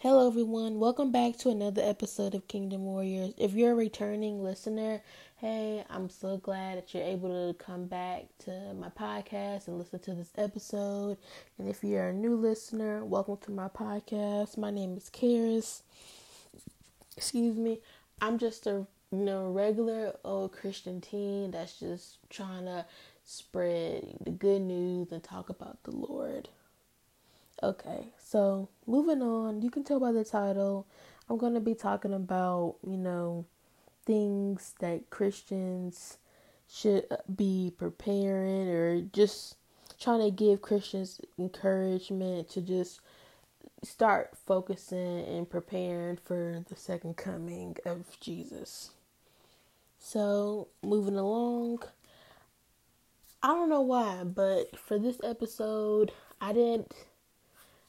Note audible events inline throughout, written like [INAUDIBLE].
Hello, everyone. Welcome back to another episode of Kingdom Warriors. If you're a returning listener, hey, I'm so glad that you're able to come back to my podcast and listen to this episode. And if you're a new listener, welcome to my podcast. My name is Karis. Excuse me. I'm just a you know regular old Christian teen that's just trying to spread the good news and talk about the Lord. Okay, so moving on, you can tell by the title, I'm going to be talking about, you know, things that Christians should uh, be preparing or just trying to give Christians encouragement to just start focusing and preparing for the second coming of Jesus. So, moving along, I don't know why, but for this episode, I didn't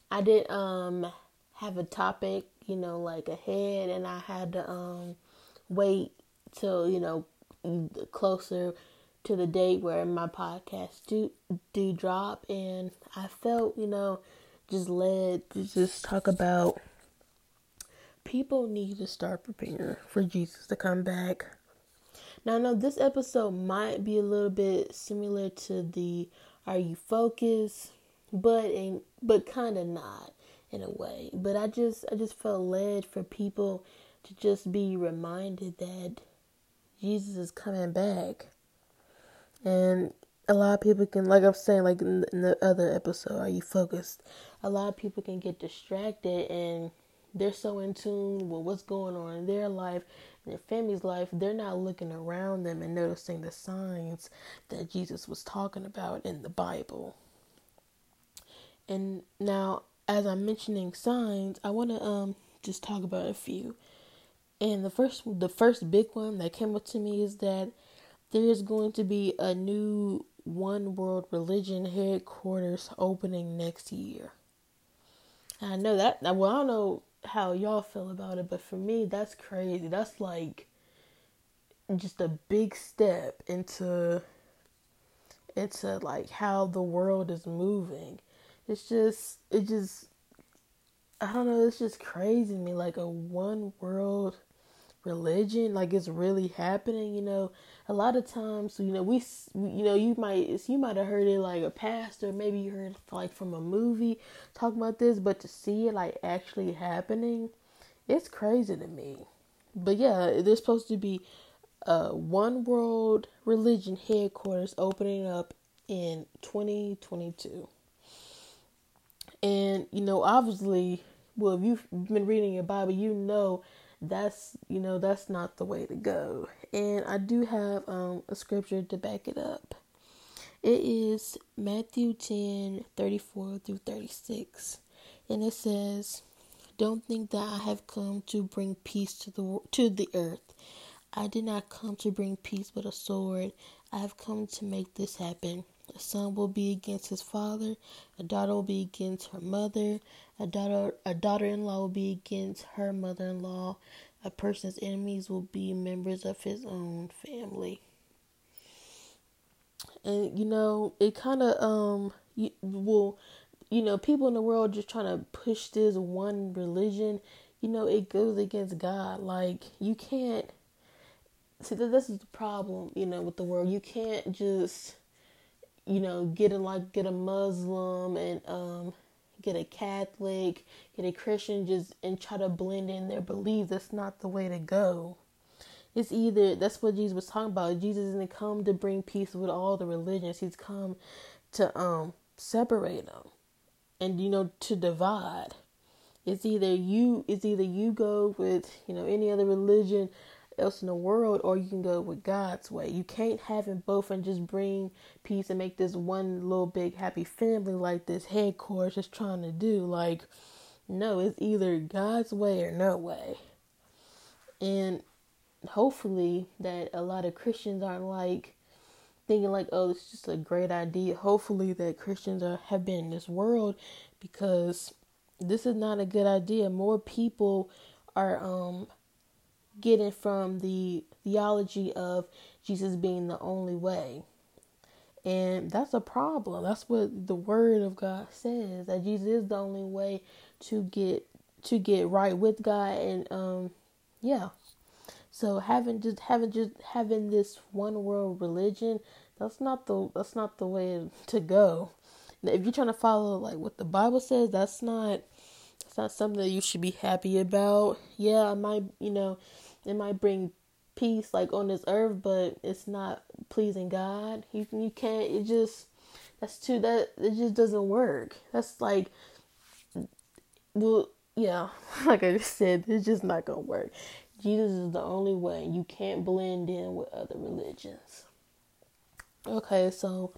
I did um have a topic, you know, like ahead, and I had to um wait till you know closer to the date where my podcast do do drop, and I felt you know just led to just talk about people need to start preparing for Jesus to come back. Now, I know this episode might be a little bit similar to the Are You Focused but in, but kind of not in a way. But I just I just felt led for people to just be reminded that Jesus is coming back, and a lot of people can, like I'm saying, like in the, in the other episode, are you focused? A lot of people can get distracted and they're so in tune with what's going on in their life, their family's life, they're not looking around them and noticing the signs that Jesus was talking about in the Bible. And now, as I'm mentioning signs, I want to um just talk about a few. And the first, the first big one that came up to me is that there is going to be a new one world religion headquarters opening next year. And I know that. Well, I don't know how y'all feel about it, but for me, that's crazy. That's like just a big step into into like how the world is moving it's just it just I don't know, it's just crazy to me like a one world religion like it's really happening, you know. A lot of times, you know, we you know, you might you might have heard it like a pastor, maybe you heard like from a movie talking about this, but to see it like actually happening, it's crazy to me. But yeah, there's supposed to be a one world religion headquarters opening up in 2022. And, you know, obviously, well, if you've been reading your Bible, you know that's, you know, that's not the way to go. And I do have um, a scripture to back it up. It is Matthew 10 34 through 36. And it says, Don't think that I have come to bring peace to the, to the earth. I did not come to bring peace but a sword. I have come to make this happen. A son will be against his father, a daughter will be against her mother, a daughter a daughter-in-law will be against her mother-in-law. A person's enemies will be members of his own family. And you know, it kind of um you, will you know, people in the world just trying to push this one religion, you know, it goes against God. Like you can't see that this is the problem, you know, with the world. You can't just you know, get a like get a Muslim and um get a Catholic, get a Christian just and try to blend in their beliefs. That's not the way to go. It's either that's what Jesus was talking about. Jesus didn't come to bring peace with all the religions. He's come to um separate them and you know to divide. It's either you it's either you go with, you know, any other religion else in the world, or you can go with God's way. You can't have them both and just bring peace and make this one little big happy family like this headquarters is just trying to do. Like, no, it's either God's way or no way. And hopefully, that a lot of Christians aren't like thinking like, oh, it's just a great idea. Hopefully, that Christians are have been in this world because this is not a good idea. More people are um getting from the theology of Jesus being the only way. And that's a problem. That's what the word of God says that Jesus is the only way to get to get right with God and um yeah. So having just having just having this one world religion, that's not the that's not the way to go. If you're trying to follow like what the Bible says, that's not that's not something that you should be happy about. Yeah, I might you know, it might bring peace like on this earth, but it's not pleasing God. You you can't. It just that's too that it just doesn't work. That's like well yeah, [LAUGHS] like I just said, it's just not gonna work. Jesus is the only way. You can't blend in with other religions. Okay, so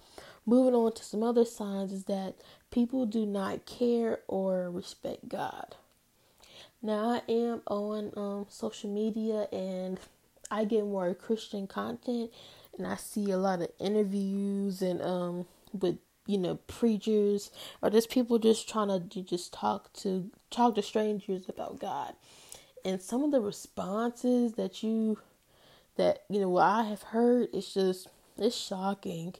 moving on to some other signs is that people do not care or respect God. Now I am on um, social media and I get more Christian content and I see a lot of interviews and um with you know preachers or just people just trying to just talk to talk to strangers about God. And some of the responses that you that you know what I have heard it's just it's shocking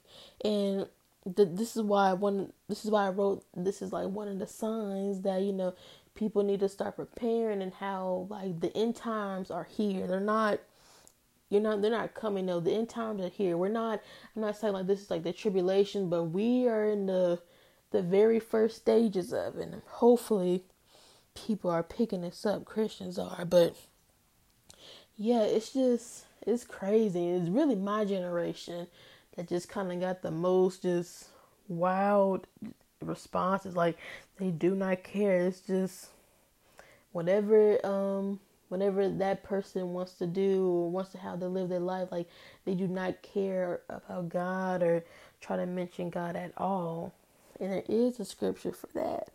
and the, this is why one this is why I wrote this is like one of the signs that you know people need to start preparing and how like the end times are here. They're not you're not they're not coming though. the end times are here. We're not i'm not saying like this is like the tribulation but we are in the the very first stages of it. And hopefully people are picking this up. Christians are. But yeah it's just it's crazy. It's really my generation that just kind of got the most just wild responses like they do not care. It's just whatever um whatever that person wants to do or wants to how they live their life like they do not care about god or try to mention god at all. And there is a scripture for that.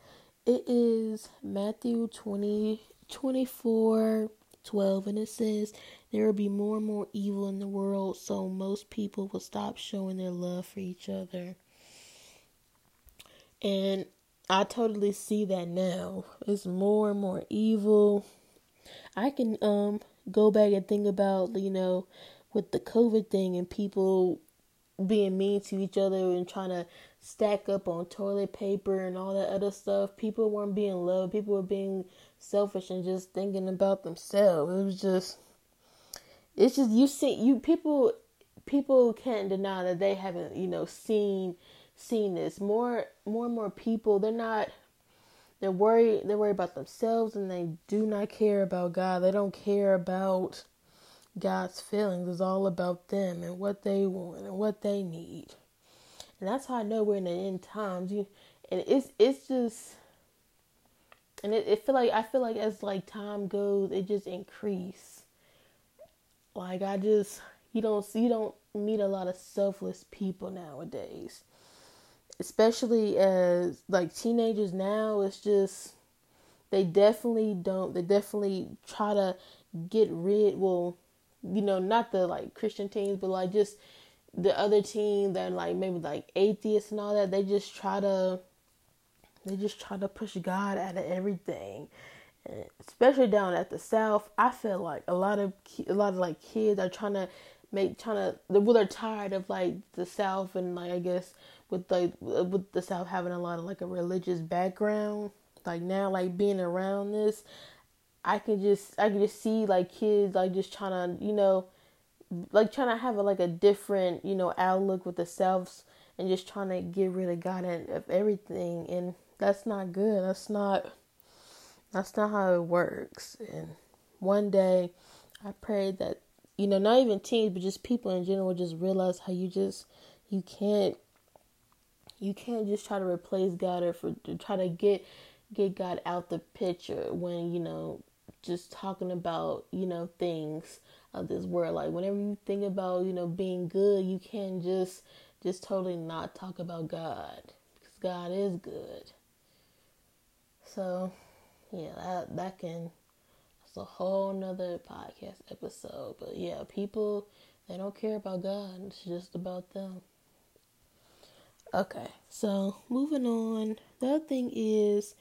It is matthew 20 24 12 and it says there will be more and more evil in the world so most people will stop showing their love for each other and i totally see that now it's more and more evil I can um go back and think about you know with the COVID thing and people being mean to each other and trying to stack up on toilet paper and all that other stuff. People weren't being loved. People were being selfish and just thinking about themselves. It was just it's just you see you people people can't deny that they haven't, you know, seen seen this. More more and more people, they're not they're worried. They're worried about themselves, and they do not care about God. They don't care about God's feelings. It's all about them and what they want and what they need. And that's how I know we're in the end times. You, and it's it's just, and it, it feel like I feel like as like time goes, it just increase. Like I just you don't see you don't meet a lot of selfless people nowadays especially as like teenagers now it's just they definitely don't they definitely try to get rid well you know not the like christian teens but like just the other teens that like maybe like atheists and all that they just try to they just try to push god out of everything. Especially down at the south i feel like a lot of a lot of like kids are trying to make trying to well they're tired of like the south and like i guess with like uh, with the South having a lot of like a religious background, like now like being around this, I can just I can just see like kids like just trying to you know, like trying to have a, like a different you know outlook with the selves and just trying to get rid of God and of everything, and that's not good. That's not that's not how it works. And one day, I pray that you know not even teens but just people in general just realize how you just you can't you can't just try to replace God or for to try to get get God out the picture when you know just talking about you know things of this world. Like whenever you think about you know being good, you can't just just totally not talk about God because God is good. So yeah, that that can that's a whole nother podcast episode. But yeah, people they don't care about God. It's just about them. Okay, so moving on. The other thing is,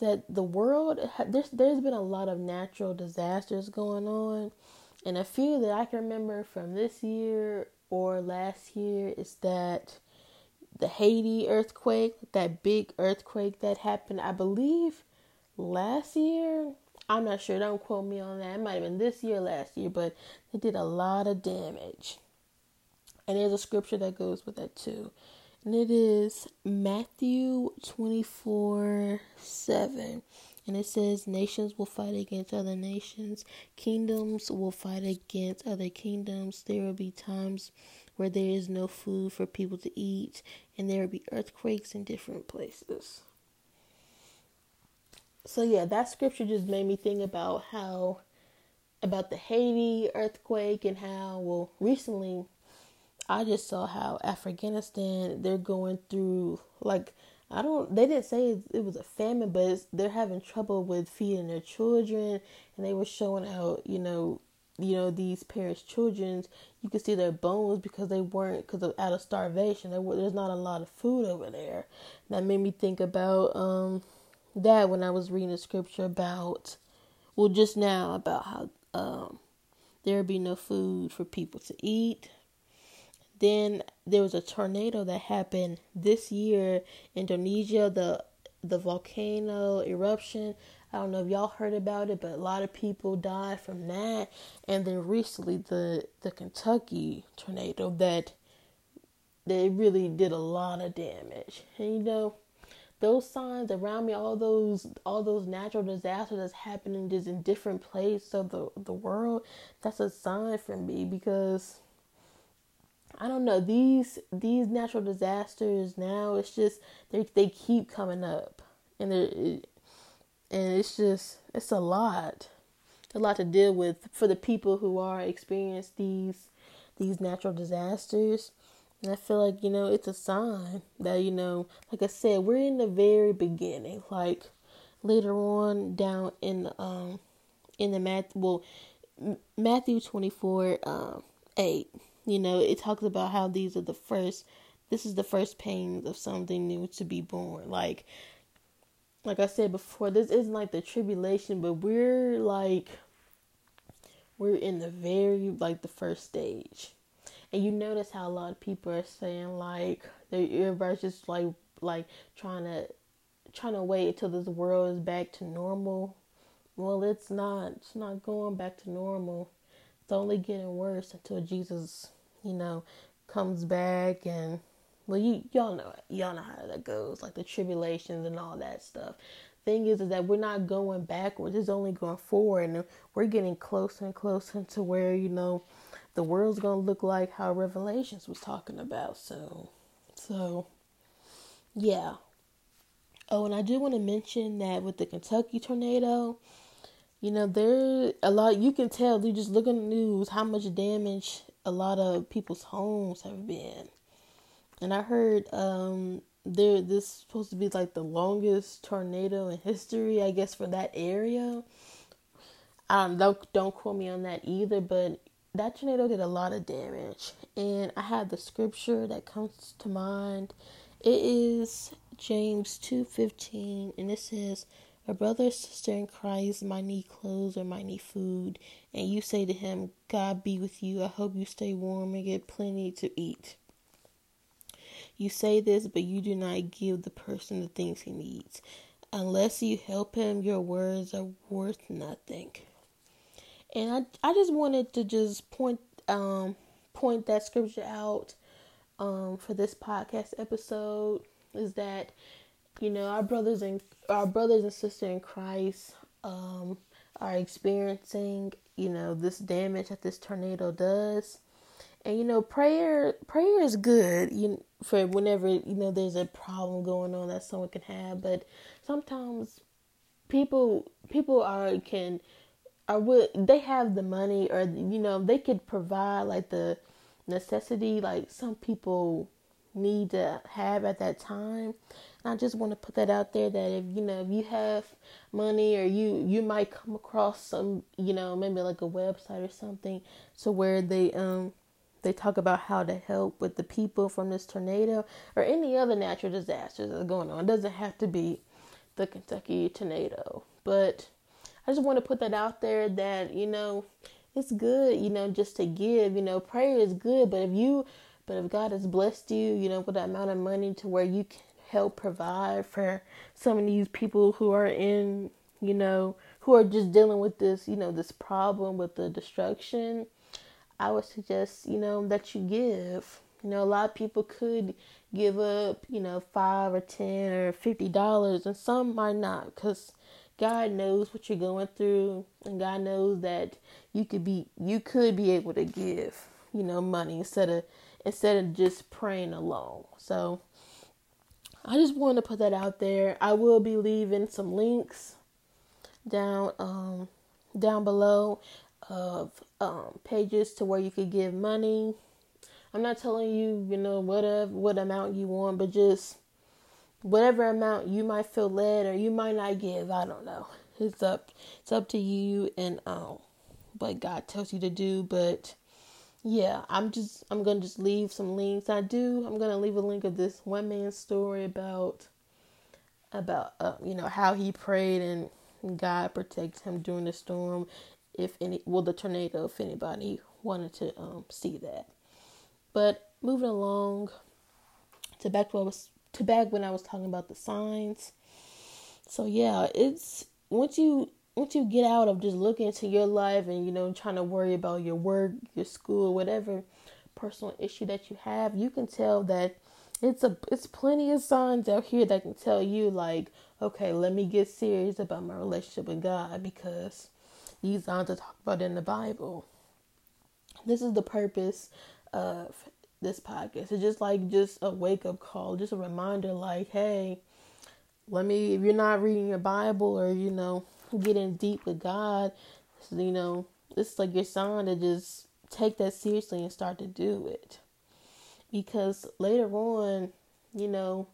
that the world there's there's been a lot of natural disasters going on, and a few that I can remember from this year or last year is that the Haiti earthquake, that big earthquake that happened, I believe, last year. I'm not sure. Don't quote me on that. It might have been this year, last year, but they did a lot of damage. And there's a scripture that goes with that too. And it is Matthew 24 7. And it says, Nations will fight against other nations, kingdoms will fight against other kingdoms. There will be times where there is no food for people to eat, and there will be earthquakes in different places. So, yeah, that scripture just made me think about how, about the Haiti earthquake, and how, well, recently I just saw how Afghanistan, they're going through, like, I don't. They didn't say it was a famine, but they're having trouble with feeding their children, and they were showing how you know, you know these parents' children. You could see their bones because they weren't because of out of starvation. There were, there's not a lot of food over there. That made me think about um that when I was reading the scripture about, well, just now about how um there would be no food for people to eat then there was a tornado that happened this year, Indonesia, the the volcano eruption. I don't know if y'all heard about it, but a lot of people died from that. And then recently the the Kentucky tornado that they really did a lot of damage. And you know, those signs around me, all those all those natural disasters that's happening just in different places of the, the world, that's a sign for me because I don't know these these natural disasters now. It's just they they keep coming up, and and it's just it's a lot, a lot to deal with for the people who are experiencing these these natural disasters. And I feel like you know it's a sign that you know, like I said, we're in the very beginning. Like later on down in the um in the math well Matthew twenty four um eight you know, it talks about how these are the first this is the first pains of something new to be born. Like like I said before, this isn't like the tribulation, but we're like we're in the very like the first stage. And you notice how a lot of people are saying like everybody's just like like trying to trying to wait until this world is back to normal. Well, it's not. It's not going back to normal. It's only getting worse until Jesus you know, comes back and well you y'all know y'all know how that goes, like the tribulations and all that stuff. Thing is, is that we're not going backwards; it's only going forward, and we're getting closer and closer to where you know the world's gonna look like how Revelations was talking about. So, so yeah. Oh, and I do want to mention that with the Kentucky tornado, you know, there a lot you can tell. You just look at the news how much damage a lot of people's homes have been. And I heard um there this is supposed to be like the longest tornado in history, I guess, for that area. Um don't don't quote me on that either, but that tornado did a lot of damage. And I have the scripture that comes to mind. It is James two fifteen and it says a brother or sister in Christ might need clothes or might need food, and you say to him, God be with you, I hope you stay warm and get plenty to eat. You say this, but you do not give the person the things he needs. Unless you help him, your words are worth nothing. And I, I just wanted to just point um point that scripture out um for this podcast episode is that you know our brothers and our brothers and sisters in Christ um, are experiencing you know this damage that this tornado does. And you know prayer prayer is good you for whenever you know there's a problem going on that someone can have but sometimes people people are can are would they have the money or you know they could provide like the necessity like some people need to have at that time I just want to put that out there that if you know if you have money or you you might come across some you know maybe like a website or something to where they um they talk about how to help with the people from this tornado or any other natural disasters that's going on. It doesn't have to be the Kentucky tornado, but I just want to put that out there that you know it's good, you know, just to give. You know, prayer is good, but if you but if God has blessed you, you know, with that amount of money to where you can help provide for some of these people who are in you know, who are just dealing with this, you know, this problem with the destruction, I would suggest, you know, that you give. You know, a lot of people could give up, you know, five or ten or fifty dollars, and some might not, because God knows what you're going through, and God knows that you could be, you could be able to give, you know, money instead of instead of just praying alone. So, I just wanted to put that out there. I will be leaving some links down um down below of um pages to where you could give money. I'm not telling you, you know, whatever what amount you want, but just whatever amount you might feel led or you might not give, I don't know. It's up it's up to you and um what God tells you to do, but yeah, I'm just I'm gonna just leave some links. I do. I'm gonna leave a link of this one man's story about about uh, you know how he prayed and God protected him during the storm. If any, well, the tornado. If anybody wanted to um, see that, but moving along to back to what was to back when I was talking about the signs. So yeah, it's once you once you get out of just looking into your life and you know trying to worry about your work, your school, whatever personal issue that you have, you can tell that it's a it's plenty of signs out here that can tell you like, okay, let me get serious about my relationship with God because these signs are talked about in the Bible. This is the purpose of this podcast. It's just like just a wake up call, just a reminder like, hey, let me if you're not reading your Bible or, you know, getting deep with God, you know, it's like your sign to just take that seriously and start to do it. Because later on, you know,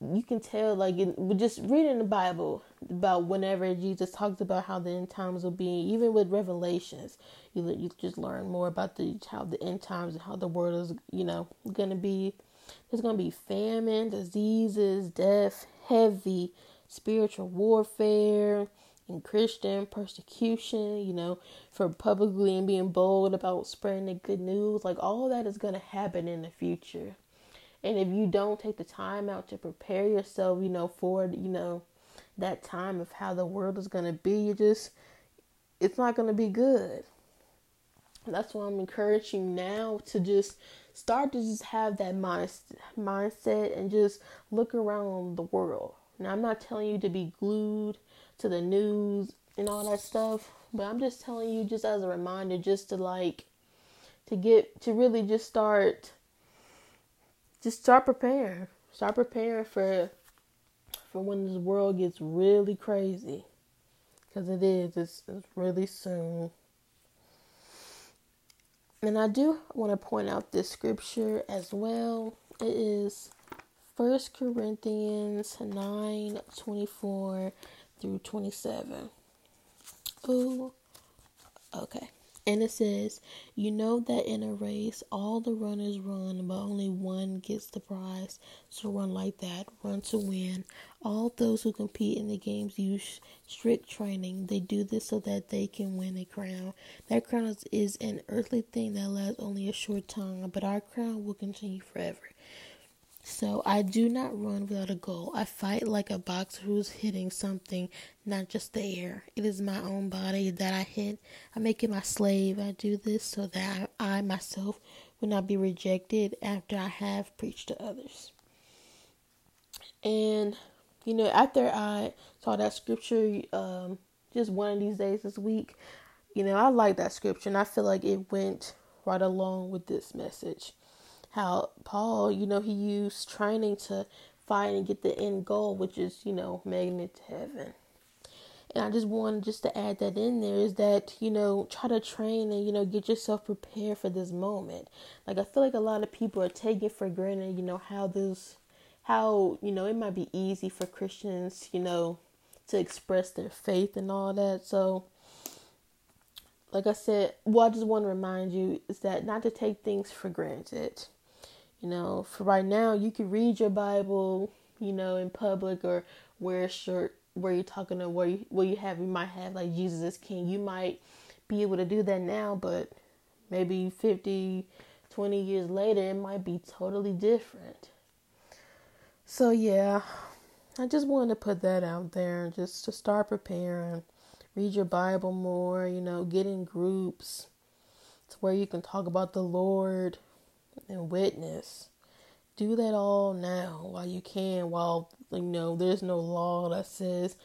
you can tell, like, in, just reading the Bible about whenever Jesus talks about how the end times will be, even with Revelations, you you just learn more about the how the end times and how the world is, you know, gonna be. There's gonna be famine, diseases, death, heavy spiritual warfare, and Christian persecution, you know, for publicly and being bold about spreading the good news. Like all that is going to happen in the future. And if you don't take the time out to prepare yourself, you know, for, you know, that time of how the world is going to be, you just, it's not going to be good. That's why I'm encouraging now to just start to just have that mind, mindset and just look around the world. Now, I'm not telling you to be glued to the news and all that stuff. But I'm just telling you, just as a reminder, just to like, to get, to really just start, just start preparing. Start preparing for, for when this world gets really crazy. Because it is, it's, it's really soon. And I do want to point out this scripture as well. It is First Corinthians 9 24 through 27. Oh, okay. And it says, You know that in a race, all the runners run, but only one gets the prize. So run like that, run to win. All those who compete in the games use strict training. They do this so that they can win a crown. That crown is an earthly thing that lasts only a short time, but our crown will continue forever. So I do not run without a goal. I fight like a boxer who's hitting something, not just the air. It is my own body that I hit. I make it my slave. I do this so that I myself will not be rejected after I have preached to others. And you know, after I saw that scripture, um, just one of these days this week, you know, I like that scripture, and I feel like it went right along with this message how Paul, you know, he used training to fight and get the end goal, which is, you know, making it to heaven. And I just wanted just to add that in there is that, you know, try to train and, you know, get yourself prepared for this moment. Like I feel like a lot of people are taking for granted, you know, how this how, you know, it might be easy for Christians, you know, to express their faith and all that. So like I said, what I just want to remind you is that not to take things for granted. You know, for right now, you can read your Bible, you know, in public or wear a shirt where you're talking to where you, where you have you might have like Jesus is King. You might be able to do that now, but maybe 50, 20 years later, it might be totally different. So yeah, I just wanted to put that out there just to start preparing. Read your Bible more, you know, get in groups to where you can talk about the Lord and witness. Do that all now while you can, while you know there's no law that says,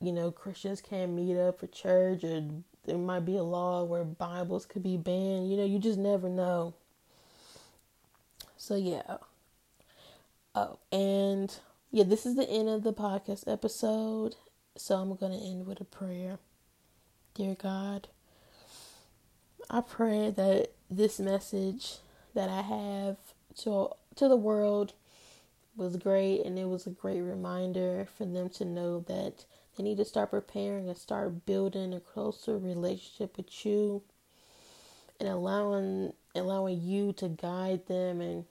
you know, Christians can't meet up for church or there might be a law where Bibles could be banned. You know, you just never know. So yeah. Oh, and yeah, this is the end of the podcast episode. So I'm going to end with a prayer. Dear God, I pray that this message that I have to to the world was great and it was a great reminder for them to know that they need to start preparing and start building a closer relationship with you and allowing allowing you to guide them and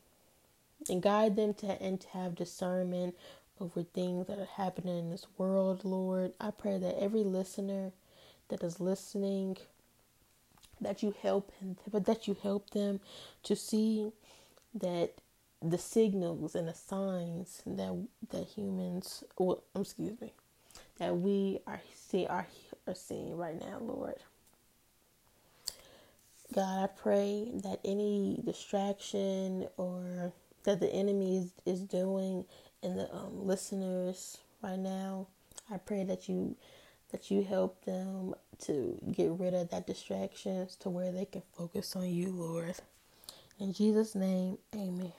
and guide them to and to have discernment over things that are happening in this world, Lord. I pray that every listener that is listening that you help but that you help them to see that the signals and the signs that that humans well, excuse me that we are see are are seeing right now, Lord. God, I pray that any distraction or that the enemy is, is doing in the um, listeners right now, I pray that you that you help them to get rid of that distractions to where they can focus on you, Lord. In Jesus' name, amen.